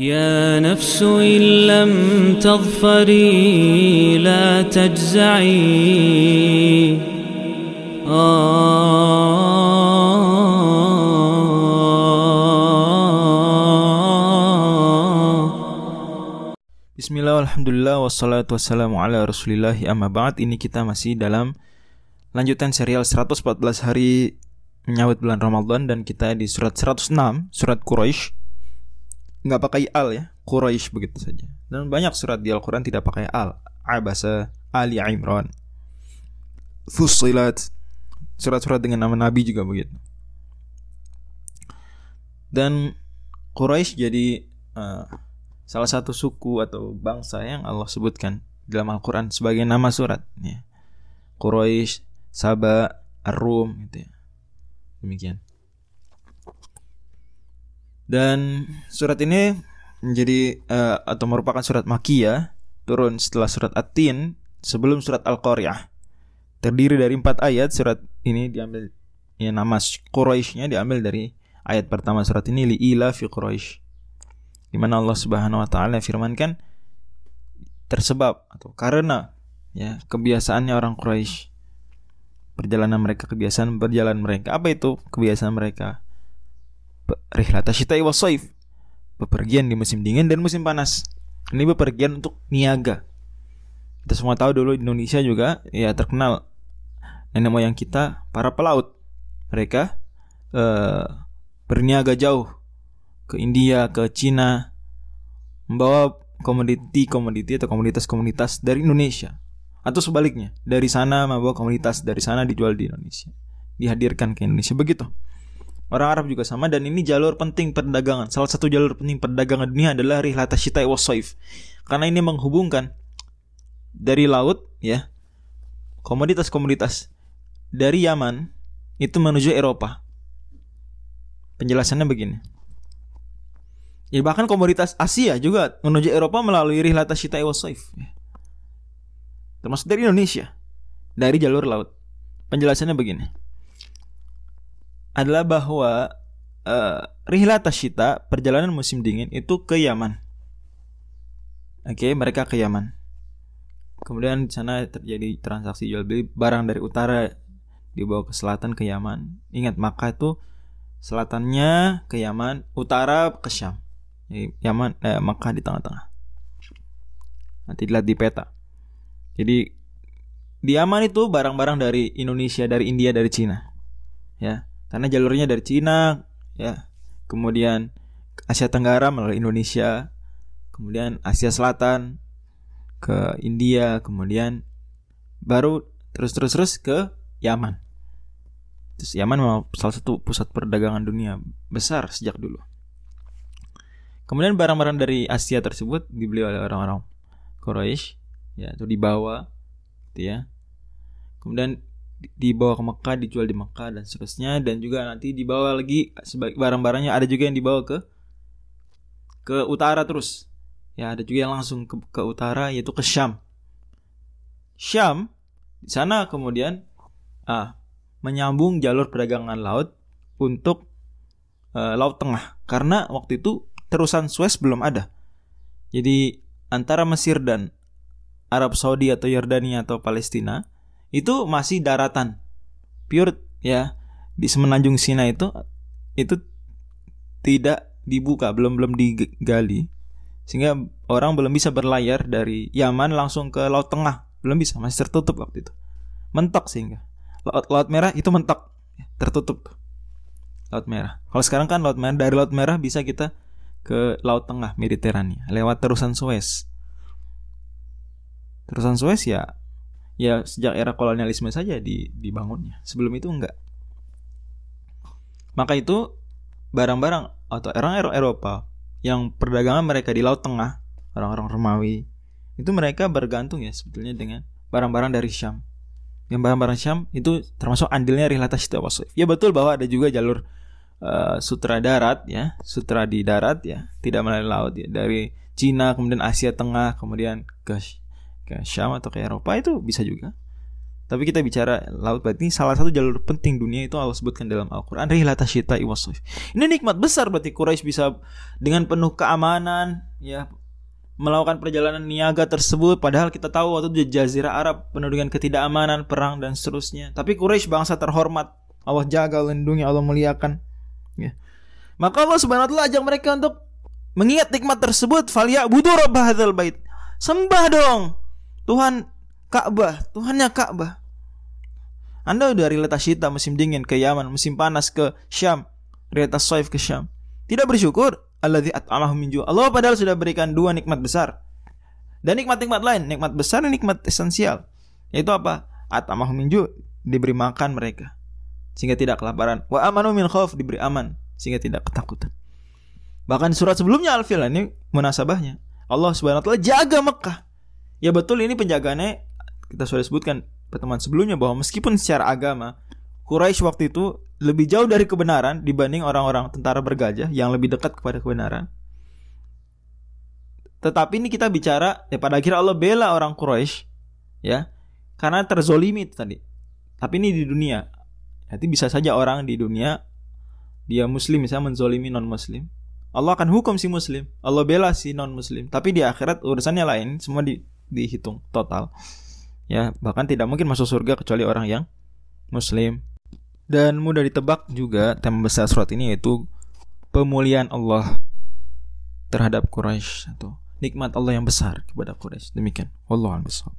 يا نفس إن لم تظفري لا تجزعي Bismillah, Alhamdulillah, wassalatu wassalamu ala rasulillah amma ba'd Ini kita masih dalam lanjutan serial 114 hari menyambut bulan Ramadan Dan kita di surat 106, surat Quraisy nggak pakai al ya, Quraisy begitu saja Dan banyak surat di Al-Quran tidak pakai al Abasa, Ali Imran Fussilat Surat-surat dengan nama Nabi juga begitu Dan Quraisy jadi uh, salah satu suku atau bangsa yang Allah sebutkan dalam Al-Quran sebagai nama surat ya. Quraisy, Saba, Ar-Rum gitu ya. Demikian. Dan surat ini menjadi uh, atau merupakan surat Makiyah turun setelah surat At-Tin sebelum surat Al-Qaryah. Terdiri dari empat ayat surat ini diambil ya nama Quraisynya diambil dari ayat pertama surat ini li ila fi Quraisy. Di mana Allah Subhanahu wa taala firmankan tersebab atau karena ya kebiasaannya orang Quraisy perjalanan mereka kebiasaan berjalan mereka. Apa itu kebiasaan mereka rihlata syita'i wasaif bepergian di musim dingin dan musim panas. Ini bepergian untuk niaga. Kita semua tahu dulu Indonesia juga ya terkenal. Nenek moyang kita para pelaut. Mereka eh, berniaga jauh ke India, ke Cina, membawa komoditi-komoditi atau komunitas-komunitas dari Indonesia. Atau sebaliknya dari sana membawa komunitas dari sana dijual di Indonesia. Dihadirkan ke Indonesia. Begitu orang Arab juga sama dan ini jalur penting perdagangan salah satu jalur penting perdagangan dunia adalah rihlata syita'i wasaif karena ini menghubungkan dari laut ya komoditas-komoditas dari Yaman itu menuju Eropa penjelasannya begini Ya bahkan komoditas Asia juga menuju Eropa melalui rihlata syita'i wasaif. Termasuk dari Indonesia. Dari jalur laut. Penjelasannya begini. Adalah bahwa uh, rihlata syita perjalanan musim dingin itu ke Yaman. Oke, okay, mereka ke Yaman. Kemudian di sana terjadi transaksi jual beli barang dari utara dibawa ke selatan ke Yaman. Ingat maka itu selatannya ke Yaman, utara ke Syam. Yaman eh, Makkah di tengah-tengah. Nanti dilihat di peta. Jadi di Yaman itu barang-barang dari Indonesia, dari India, dari Cina. Ya, karena jalurnya dari Cina, ya. Kemudian Asia Tenggara melalui Indonesia, kemudian Asia Selatan ke India, kemudian baru terus-terus terus ke Yaman. Terus Yaman memang salah satu pusat perdagangan dunia besar sejak dulu. Kemudian barang-barang dari Asia tersebut dibeli oleh orang-orang Quraisy, ya, itu dibawa, gitu ya. Kemudian dibawa ke Mekah, dijual di Mekah dan seterusnya dan juga nanti dibawa lagi sebagai barang-barangnya ada juga yang dibawa ke ke utara terus. Ya, ada juga yang langsung ke, ke utara yaitu ke Syam. Syam di sana kemudian ah menyambung jalur perdagangan laut untuk uh, laut tengah karena waktu itu terusan Suez belum ada. Jadi antara Mesir dan Arab Saudi atau Yordania atau Palestina itu masih daratan. Pure ya. Di semenanjung Sina itu itu tidak dibuka belum belum digali. Sehingga orang belum bisa berlayar dari Yaman langsung ke Laut Tengah. Belum bisa masih tertutup waktu itu. Mentok sehingga. Laut, laut merah itu mentok. Tertutup laut merah. Kalau sekarang kan laut merah dari laut merah bisa kita ke Laut Tengah Mediterania. Lewat terusan Suez. Terusan Suez ya ya sejak era kolonialisme saja di, dibangunnya. Sebelum itu enggak. Maka itu barang-barang atau orang Eropa yang perdagangan mereka di Laut Tengah, orang-orang Romawi, itu mereka bergantung ya sebetulnya dengan barang-barang dari Syam. Yang barang-barang Syam itu termasuk andilnya Rihlata Syita Ya betul bahwa ada juga jalur uh, sutra darat ya, sutra di darat ya, tidak melalui laut ya. Dari Cina kemudian Asia Tengah kemudian ke ke Syam atau ke Eropa itu bisa juga. Tapi kita bicara laut berarti salah satu jalur penting dunia itu Allah sebutkan dalam Al-Quran Rihlata syita iwasuf Ini nikmat besar berarti Quraisy bisa dengan penuh keamanan ya melakukan perjalanan niaga tersebut padahal kita tahu waktu itu jazirah Arab penuh dengan ketidakamanan, perang dan seterusnya. Tapi Quraisy bangsa terhormat, Allah jaga, lindungi, Allah muliakan. Ya. Maka Allah Subhanahu wa taala ajak mereka untuk mengingat nikmat tersebut, falyabudu rabb hadzal bait. Sembah dong Tuhan Ka'bah, Tuhannya Ka'bah. Anda udah relata syita musim dingin ke Yaman, musim panas ke Syam, relata saif ke Syam. Tidak bersyukur, alladzi at'amahum min Allah padahal sudah berikan dua nikmat besar. Dan nikmat-nikmat lain, nikmat besar dan nikmat esensial. Yaitu apa? At'amahum min diberi makan mereka sehingga tidak kelaparan. Wa amanu min khauf diberi aman sehingga tidak ketakutan. Bahkan surat sebelumnya Al-Fil ini munasabahnya. Allah Subhanahu wa taala jaga Mekah. Ya betul ini penjagaannya kita sudah sebutkan pertemuan sebelumnya bahwa meskipun secara agama Quraisy waktu itu lebih jauh dari kebenaran dibanding orang-orang tentara bergajah yang lebih dekat kepada kebenaran. Tetapi ini kita bicara ya pada akhirnya Allah bela orang Quraisy ya karena terzolimi itu tadi. Tapi ini di dunia. Nanti bisa saja orang di dunia dia muslim misalnya menzolimi non muslim. Allah akan hukum si muslim. Allah bela si non muslim. Tapi di akhirat urusannya lain, semua di, dihitung total. Ya bahkan tidak mungkin masuk surga kecuali orang yang muslim. Dan mudah ditebak juga tema besar surat ini yaitu pemulihan Allah terhadap Quraisy atau nikmat Allah yang besar kepada Quraisy. Demikian. Allah besar